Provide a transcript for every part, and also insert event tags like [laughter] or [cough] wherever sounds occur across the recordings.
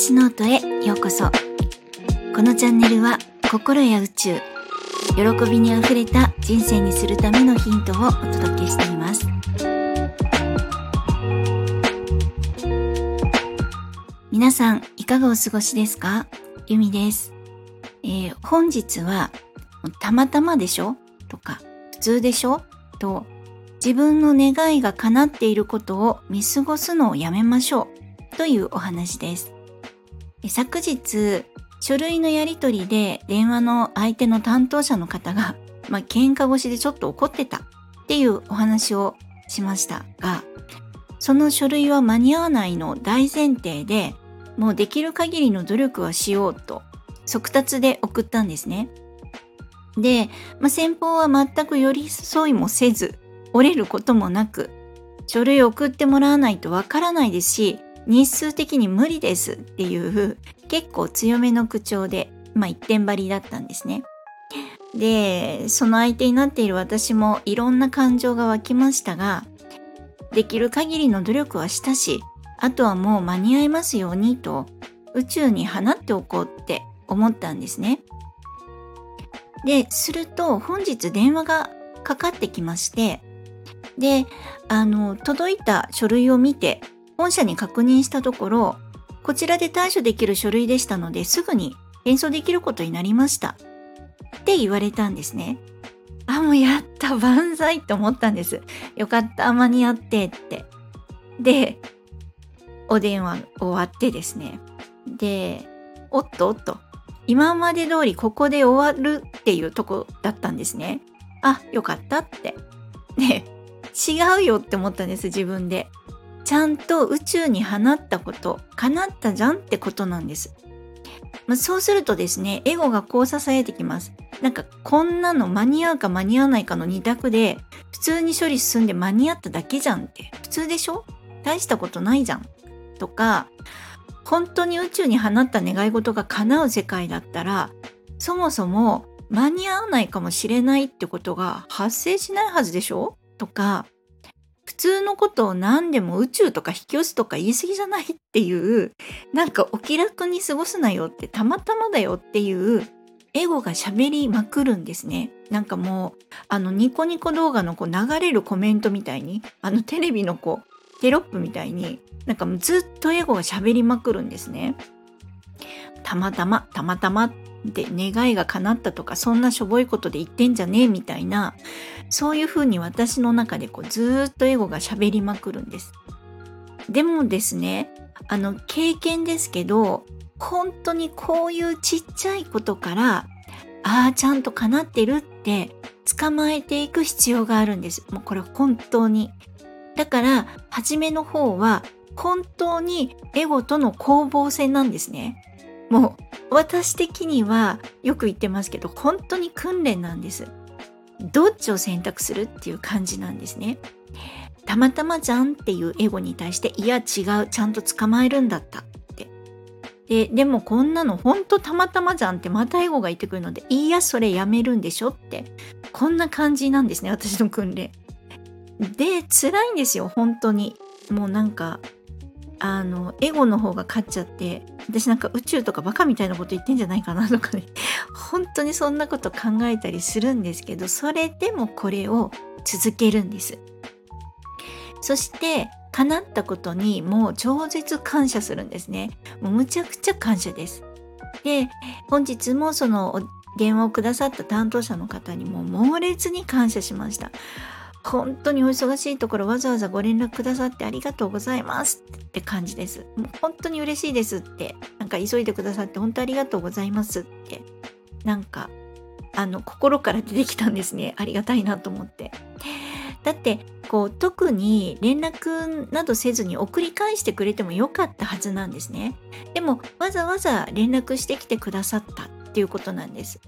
星ノートへようこそ。このチャンネルは心や宇宙喜びにあふれた人生にするためのヒントをお届けしています。皆さんいかがお過ごしですか？ゆみです、えー、本日はたまたまでしょ？とか普通でしょ？と自分の願いが叶っていることを見過ごすのをやめましょう。というお話です。昨日、書類のやり取りで電話の相手の担当者の方が、まあ、喧嘩越しでちょっと怒ってたっていうお話をしましたが、その書類は間に合わないの大前提で、もうできる限りの努力はしようと、速達で送ったんですね。で、まあ、先方は全く寄り添いもせず、折れることもなく、書類送ってもらわないとわからないですし、日数的に無理ですっていう結構強めの口調で、まあ一点張りだったんですね。で、その相手になっている私もいろんな感情が湧きましたが、できる限りの努力はしたし、あとはもう間に合いますようにと宇宙に放っておこうって思ったんですね。で、すると本日電話がかかってきまして、で、あの、届いた書類を見て、本社に確認したところ、こちらで対処できる書類でしたのですぐに返送できることになりました。って言われたんですね。あ、もうやった、万歳って思ったんです。よかった、間に合ってって。で、お電話終わってですね。で、おっとおっと、今まで通りここで終わるっていうとこだったんですね。あ、よかったって。で、違うよって思ったんです自分でちゃんと宇宙に放ったこと叶ったじゃんってことなんです、まあ、そうするとですねエゴがこう支えてきます。なんかこんなの間に合うか間に合わないかの2択で普通に処理進んで間に合っただけじゃんって。普通でしょ？大したことないじゃん。とか本当に宇宙に放った願い事が叶う世界だったらそもそも間に合わないかもしれないってことが発生しないはずでしょ？とか通のことを何でも宇宙とか引き寄せとか言い過ぎじゃないっていうなんかお気楽に過ごすなよってたまたまだよっていうエゴが喋りまくるんですね。なんかもうあのニコニコ動画のこう流れるコメントみたいにあのテレビのこうテロップみたいになんかもうずっとエゴが喋りまくるんですね。たまたまたまたまで願いが叶ったとかそんなしょぼいことで言ってんじゃねえみたいなそういうふうに私の中でこうずっとエゴが喋りまくるんです。でもですねあの経験ですけど本当にこういうちっちゃいことからああちゃんと叶ってるって捕まえていく必要があるんです。もうこれ本当に。だから初めの方は本当にエゴとの攻防戦なんですね。もう私的にはよく言ってますけど本当に訓練なんですどっちを選択するっていう感じなんですね。たまたまじゃんっていうエゴに対していや違うちゃんと捕まえるんだったって。ででもこんなの本当たまたまじゃんってまたエゴが言ってくるのでいやそれやめるんでしょって。こんな感じなんですね私の訓練。で辛いんですよ本当に。もうなんかあのエゴの方が勝っちゃって私なんか宇宙とかバカみたいなこと言ってんじゃないかなとかね。[laughs] 本当にそんなこと考えたりするんですけどそれでもこれを続けるんです。そして叶ったことにもう超絶感謝するんですね。もうむちゃくちゃ感謝です。で本日もその電話をくださった担当者の方にも猛烈に感謝しました。本当にお忙しいところわざわざご連絡くださってありがとうございますって感じです。もう本当に嬉しいですって、なんか急いでくださって本当ありがとうございますって、なんか、あの、心から出てきたんですね。ありがたいなと思って。だって、こう、特に連絡などせずに送り返してくれてもよかったはずなんですね。でも、わざわざ連絡してきてくださったっていうことなんです。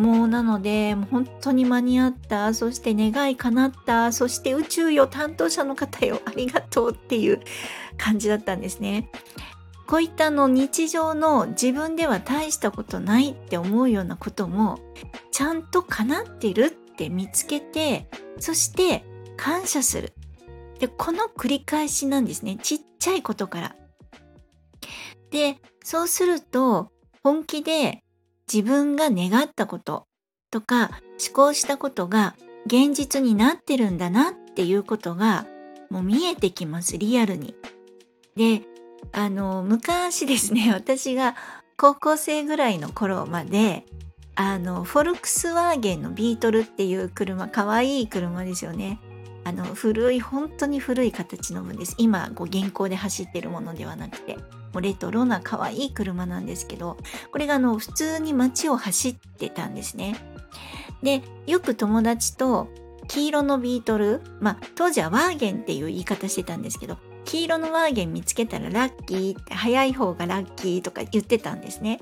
もうなので、もう本当に間に合った、そして願い叶った、そして宇宙よ、担当者の方よ、[laughs] ありがとうっていう感じだったんですね。こういったの日常の自分では大したことないって思うようなことも、ちゃんと叶ってるって見つけて、そして感謝する。で、この繰り返しなんですね。ちっちゃいことから。で、そうすると本気で自分が願ったこととか思考したことが現実になってるんだなっていうことがもう見えてきますリアルに。であの昔ですね [laughs] 私が高校生ぐらいの頃まであのフォルクスワーゲンのビートルっていう車かわいい車ですよね。あの古い本当に古い形の分です今こう現行で走ってるものではなくてもうレトロな可愛い車なんですけどこれがあの普通に街を走ってたんですねでよく友達と黄色のビートルまあ当時はワーゲンっていう言い方してたんですけど黄色のワーゲン見つけたらラッキーって早い方がラッキーとか言ってたんですね。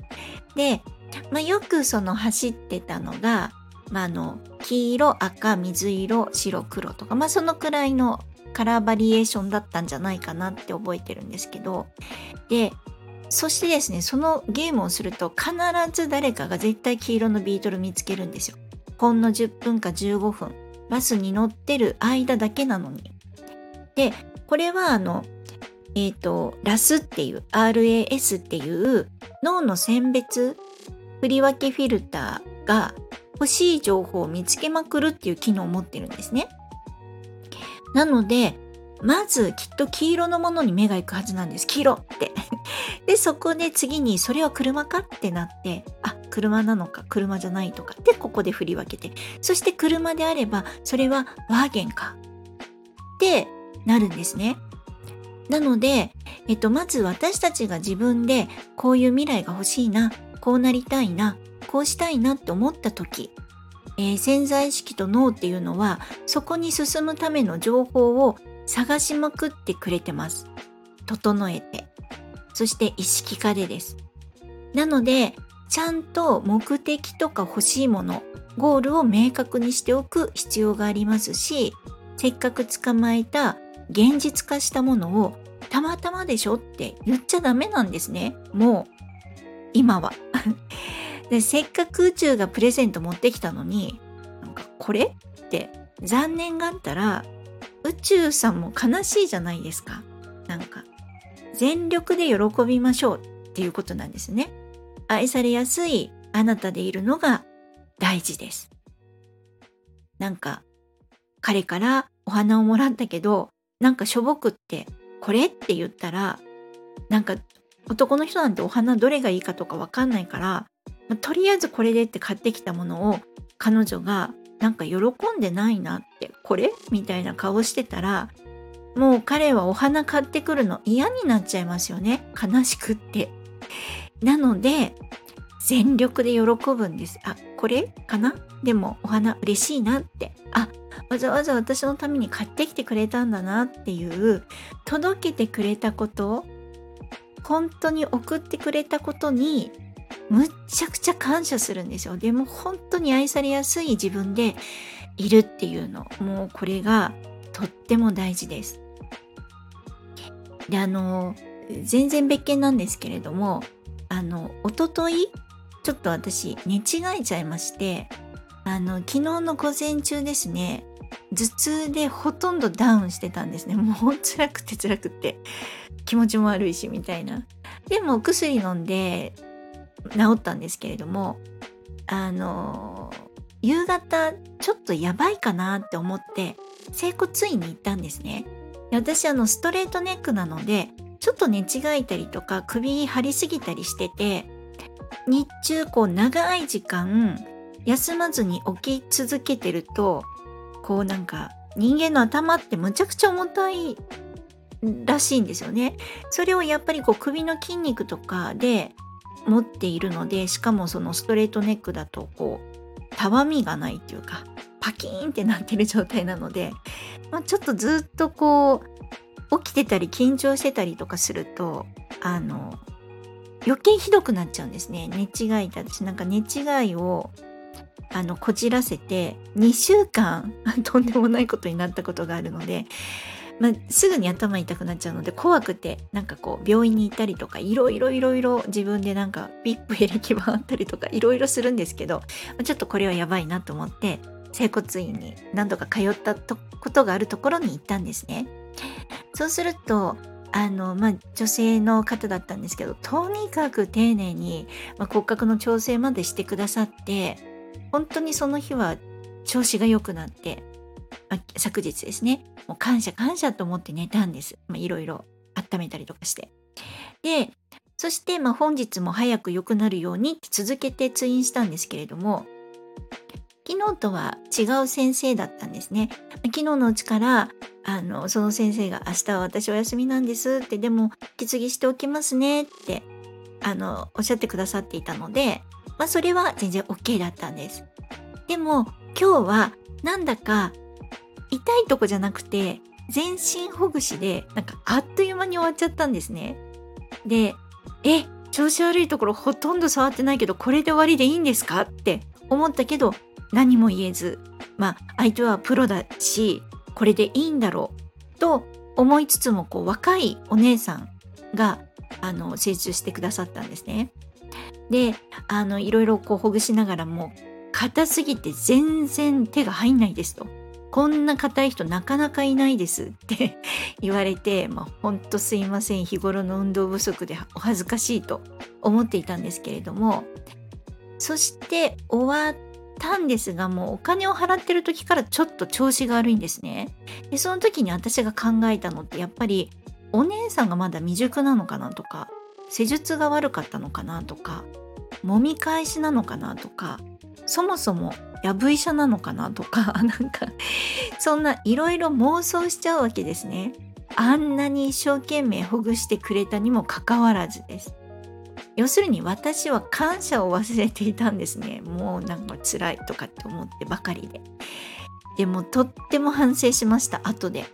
で、まあ、よくその走ってたのが、まあ、あの黄色赤水色白黒とか、まあ、そのくらいのカラーバリエーションだったんじゃないかなって覚えてるんですけどでそしてですねそのゲームをすると必ず誰かが絶対黄色のビートル見つけるんですよ。ほんの10分か15分バスに乗ってる間だけなのに。でこれはあの、えっ、ー、と、RAS っていう、RAS っていう脳の選別振り分けフィルターが欲しい情報を見つけまくるっていう機能を持ってるんですね。なので、まずきっと黄色のものに目が行くはずなんです。黄色って。[laughs] で、そこで次にそれは車かってなって、あ、車なのか車じゃないとかでここで振り分けて、そして車であればそれはワーゲンかってなるんですね。なので、えっと、まず私たちが自分でこういう未来が欲しいな、こうなりたいな、こうしたいなって思った時、えー、潜在意識と脳っていうのはそこに進むための情報を探しまくってくれてます。整えて。そして意識化でです。なので、ちゃんと目的とか欲しいもの、ゴールを明確にしておく必要がありますし、せっかく捕まえた現実化したものをたまたまでしょって言っちゃダメなんですね。もう、今は。でせっかく宇宙がプレゼント持ってきたのに、なんかこれって残念があったら宇宙さんも悲しいじゃないですか。なんか全力で喜びましょうっていうことなんですね。愛されやすいあなたでいるのが大事です。なんか彼からお花をもらったけどなんかしょぼくってこれって言ったらなんか男の人なんてお花どれがいいかとかわかんないから、とりあえずこれでって買ってきたものを彼女がなんか喜んでないなってこれみたいな顔してたらもう彼はお花買ってくるの嫌になっちゃいますよね悲しくって。なので全力で喜ぶんです。あこれかな？でもお花嬉しいなってあわざわざ私のために買ってきてくれたんだなっていう届けてくれたこと本当に送ってくれたことにむっちゃくちゃ感謝するんですよ。でも本当に愛されやすい自分でいるっていうの。もうこれがとっても大事です。であの全然別件なんですけれどもあのおとといちょっと私寝違えちゃいましてあの昨日の午前中ですね頭痛でほとんどダウンしてたんですね。もう辛くて辛くて気持ちも悪いしみたいな。でも薬飲んで治ったんですけれどもあの夕方ちょっとやばいかなって思って整骨院に行ったんですね私あのストレートネックなのでちょっと寝違えたりとか首張りすぎたりしてて日中こう長い時間休まずに起き続けてるとこうなんか人間の頭ってむちゃくちゃ重たいらしいんですよね。それをやっぱりこう首の筋肉とかで持っているのでしかもそのストレートネックだとこうたわみがないっていうかパキーンってなってる状態なので、まあ、ちょっとずっとこう起きてたり緊張してたりとかするとあの余計ひどくなっちゃうんですね。寝違い私なんか寝違いをあのこじらせて2週間 [laughs] とんでもないことになったことがあるので、まあ、すぐに頭痛くなっちゃうので怖くてなんかこう病院に行ったりとかいろいろいろいろ自分でなんかピップエレキ板あったりとかいろいろするんですけどちょっとこれはやばいなと思って整骨院に何度か通ったことがあるところに行ったんですね。そうするとあの、まあ、女性の方だったんですけど、とにかく丁寧に、まあ、骨格の調整までしてくださって、本当にその日は調子が良くなって、まあ、昨日ですね、もう感謝感謝と思って寝たんです。まあ、いろいろ温めたりとかして。で、そして、まあ、本日も早く良くなるように続けて通院したんですけれども、昨日とは違う先生だったんですね。昨日のうちからあのその先生が「明日は私お休みなんです」ってでも引き継ぎしておきますねってあのおっしゃってくださっていたので、まあ、それは全然 OK だったんです。でも今日はなんだか痛いとこじゃなくて全身ほぐしでなんかあっという間に終わっちゃったんですね。でえ調子悪いところほとんど触ってないけどこれで終わりでいいんですか？って思ったけど何も言えずまあ相手はプロだしこれでいいんだろうと思いつつもこう若いお姉さんがあの成長してくださったんですね。であのいろいろこうほぐしながらも硬すぎて全然手が入んないですと。こんな硬い人なかなかいないです。[laughs] って言われて、まあ、ほんとすいません。日頃の運動不足でお恥ずかしいと思っていたんですけれども。そして終わったんですがもうお金を払ってる時からちょっと調子が悪いんですね。でその時に私が考えたのってやっぱりお姉さんがまだ未熟なのかなとか施術が悪かったのかなとか揉み返しなのかなとかそもそもやぶ医者なのかなとか [laughs] なんかそんないろいろ妄想しちゃうわけですね。あんなに一生懸命ほぐしてくれたにもかかわらずです。要するに私は感謝を忘れていたんですねもうなんか辛いとかって思ってばかりででもとっても反省しました後で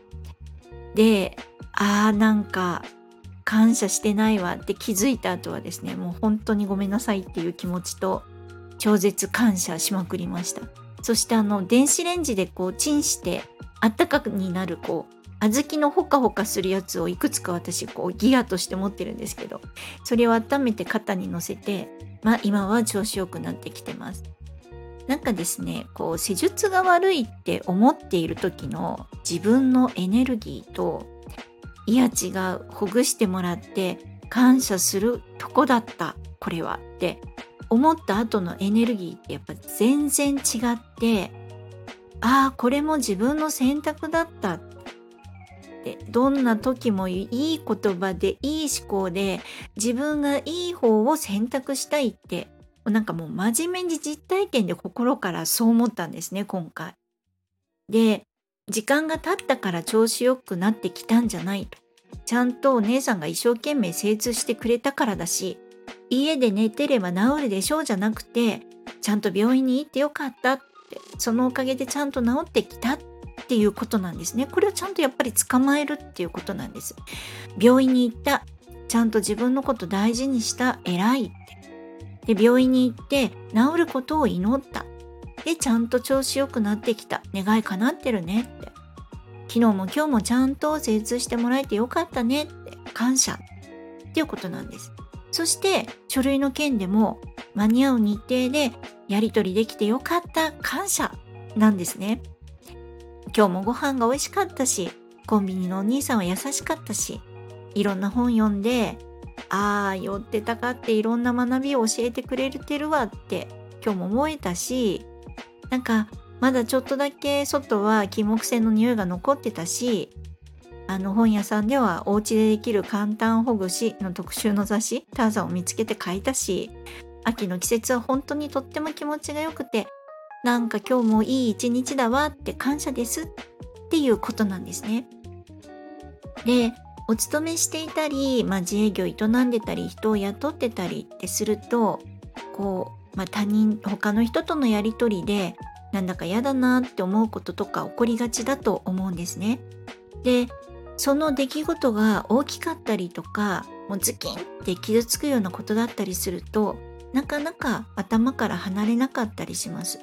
であーなんか感謝してないわって気づいた後はですねもう本当にごめんなさいっていう気持ちと超絶感謝しまくりました。そしてあの電子レンジでこうチンしてあったかくになるこう小豆のほかほかするやつをいくつか私こうギアとして持ってるんですけどそれを温めて肩に乗せてまあ今は調子よくなってきてます。なんかですねこう施術が悪いって思っている時の自分のエネルギーといや違うほぐしてもらって感謝するとこだったこれはって思った後のエネルギーってやっぱ全然違ってああこれも自分の選択だったってどんな時もいい言葉でいい思考で自分がいい方を選択したいってなんかもう真面目に実体験で心からそう思ったんですね今回。で時間が経ったから調子よくなってきたんじゃないと。ちゃんとお姉さんが一生懸命精通してくれたからだし家で寝てれば治るでしょうじゃなくてちゃんと病院に行ってよかったってそのおかげでちゃんと治ってきたっていうことなんですね。これをちゃんとやっぱり捕まえるっていうことなんです。病院に行った。ちゃんと自分のこと大事にした。偉いって。で、病院に行って治ることを祈った。で、ちゃんと調子良くなってきた。願い叶ってるねって。昨日も今日もちゃんと精通してもらえてよかったねって感謝っていうことなんです。そして書類の件でも間に合う日程でやり取りできてよかった感謝なんですね。今日もご飯が美味しかったし、コンビニのお兄さんは優しかったし、いろんな本読んで、ああ、寄ってたかっていろんな学びを教えてくれてるわって今日も思えたし、なんかまだちょっとだけ外は金木犀の匂いが残ってたし、あの本屋さんではお家でできる簡単ほぐしの特集の雑誌ターザンを見つけて買いたし秋の季節は本当にとっても気持ちが良くてなんか今日もいい一日だわって感謝ですっていうことなんですね。で、お勤めしていたり、まあ、自営業営んでたり、人を雇ってたりってすると、こう、まあ、他人、他の人とのやりとりで、なんだか嫌だなって思うこととか起こりがちだと思うんですね。で、その出来事が大きかったりとか、もうズキンって傷つくようなことだったりすると、なかなか頭から離れなかったりします。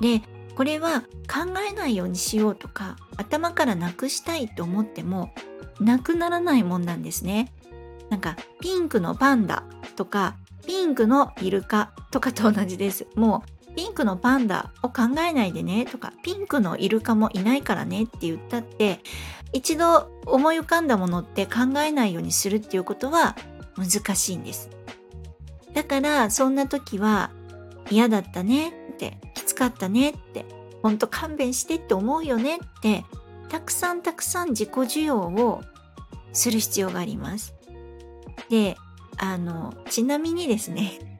でこれは考えないようにしようとか頭からなくしたいと思ってもなくならないもんなんですね。なんかピンクのパンダとかピンクのイルカとかと同じです。もうピンクのパンダを考えないでねとかピンクのイルカもいないからねって言ったって一度思い浮かんだものって考えないようにするっていうことは難しいんです。だからそんな時は嫌だったねってきつかったねってほんと勘弁してって思うよねってたくさんたくさん自己需要をする必要があります。で、あの、ちなみにですね、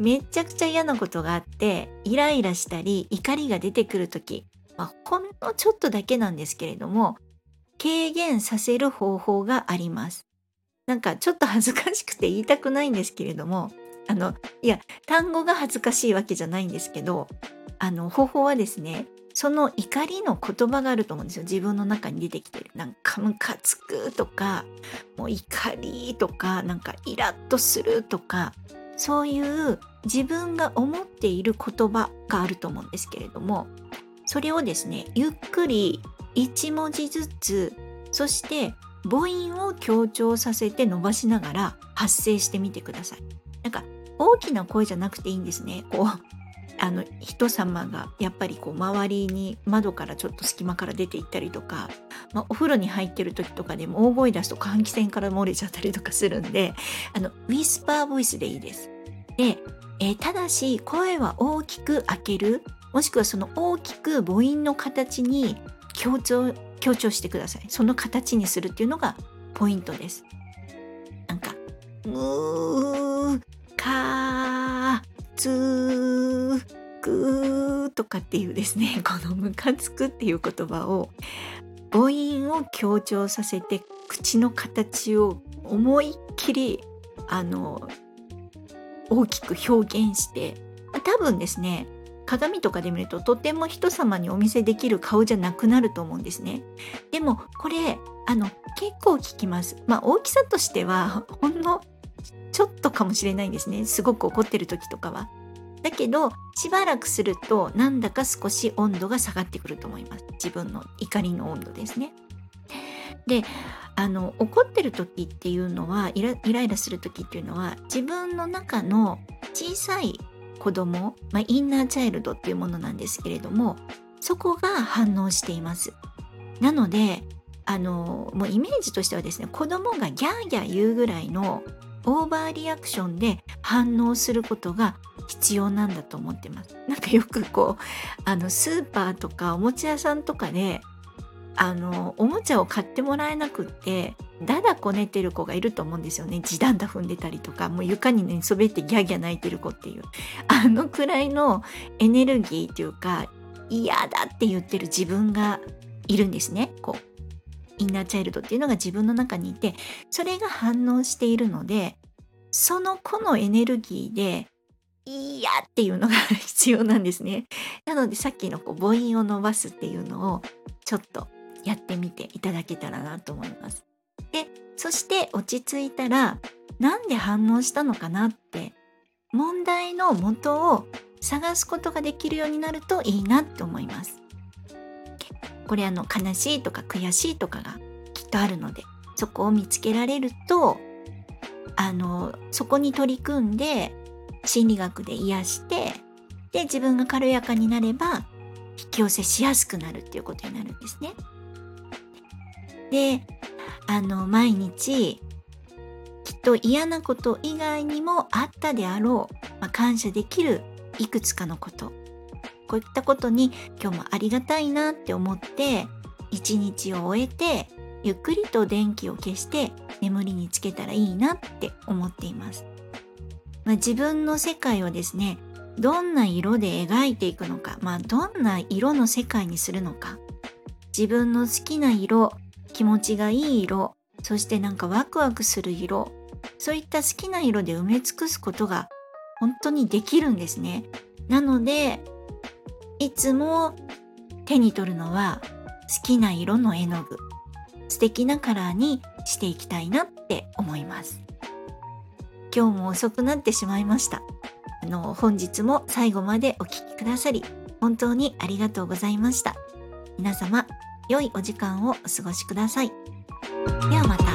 めちゃくちゃ嫌なことがあって、イライラしたり怒りが出てくるとき、まあ、ほんのちょっとだけなんですけれども、軽減させる方法があります。なんかちょっと恥ずかしくて言いたくないんですけれども、あの、いや、単語が恥ずかしいわけじゃないんですけど、あの、方法はですね、その怒りの言葉があると思うんですよ。自分の中に出てきてる。なんかムカつくとかもう怒りとかなんかイラッとするとかそういう自分が思っている言葉があると思うんですけれどもそれをですねゆっくり1文字ずつそして母音を強調させて伸ばしながら発声してみてください。なんか大きな声じゃなくていいんですね。こうあの人様がやっぱりこう周りに窓からちょっと隙間から出て行ったりとか、まあ、お風呂に入ってる時とかでも大声出すと換気扇から漏れちゃったりとかするんであのウィスパーボイスでいいです。で、えー、ただし声は大きく開けるもしくはその大きく母音の形に強調強調してください。その形にするっていうのがポイントです。なんか、うー、かー、つー、くーとかっていうですね、[laughs] このムカつくっていう言葉を母音を強調させて口の形を思いっきりあの大きく表現して多分ですね鏡とかで見るととても人様にお見せできる顔じゃなくなると思うんですね。でもこれあの結構効きます。まあ大きさとしてはほんのちょっとかもしれないんですね。すごく怒ってる時とかは。だけどしばらくするとなんだか少し温度が下がってくると思います。自分の怒りの温度ですね。であの怒ってる時っていうのはイライラする時っていうのは自分の中の小さい子供、まあ、インナーチャイルドっていうものなんですけれどもそこが反応しています。なのであのもうイメージとしてはですね子供がギャーギャー言うぐらいのオーバーリアクションで反応することが必要なんだと思ってます。なんかよくこうあのスーパーとかおもちゃ屋さんとかであのおもちゃを買ってもらえなくってだだこねてる子がいると思うんですよね。地団打踏んでたりとかもう床に寝そべってギャギャ泣いてる子っていう。あのくらいのエネルギーというか嫌だって言ってる自分がいるんですね。こうインナーチャイルドっていうのが自分の中にいてそれが反応しているのでその子のエネルギーでいやっていうのが必要なんですね。なのでさっきのこう母音を伸ばすっていうのをちょっとやってみていただけたらなと思います。でそして落ち着いたらなんで反応したのかなって問題の元を探すことができるようになるといいなって思います。これあの悲しいとか悔しいとかがきっとあるのでそこを見つけられるとあのそこに取り組んで心理学で癒してで自分が軽やかになれば引き寄せしやすくなるっていうことになるんですね。であの毎日きっと嫌なこと以外にもあったであろう、まあ、感謝できるいくつかのことこういったことに今日もありがたいなって思って一日を終えてゆっくりと電気を消して眠りにつけたらいいなって思っています。まあ、自分の世界をですねどんな色で描いていくのか、まあ、どんな色の世界にするのか自分の好きな色気持ちがいい色そしてなんかワクワクする色そういった好きな色で埋め尽くすことが本当にできるんですねなのでいつも手に取るのは好きな色の絵の具。素敵なカラーにしていきたいなって思います。今日も遅くなってしまいました。あの本日も最後までお聴きくださり本当にありがとうございました。皆様良いお時間をお過ごしください。ではまた。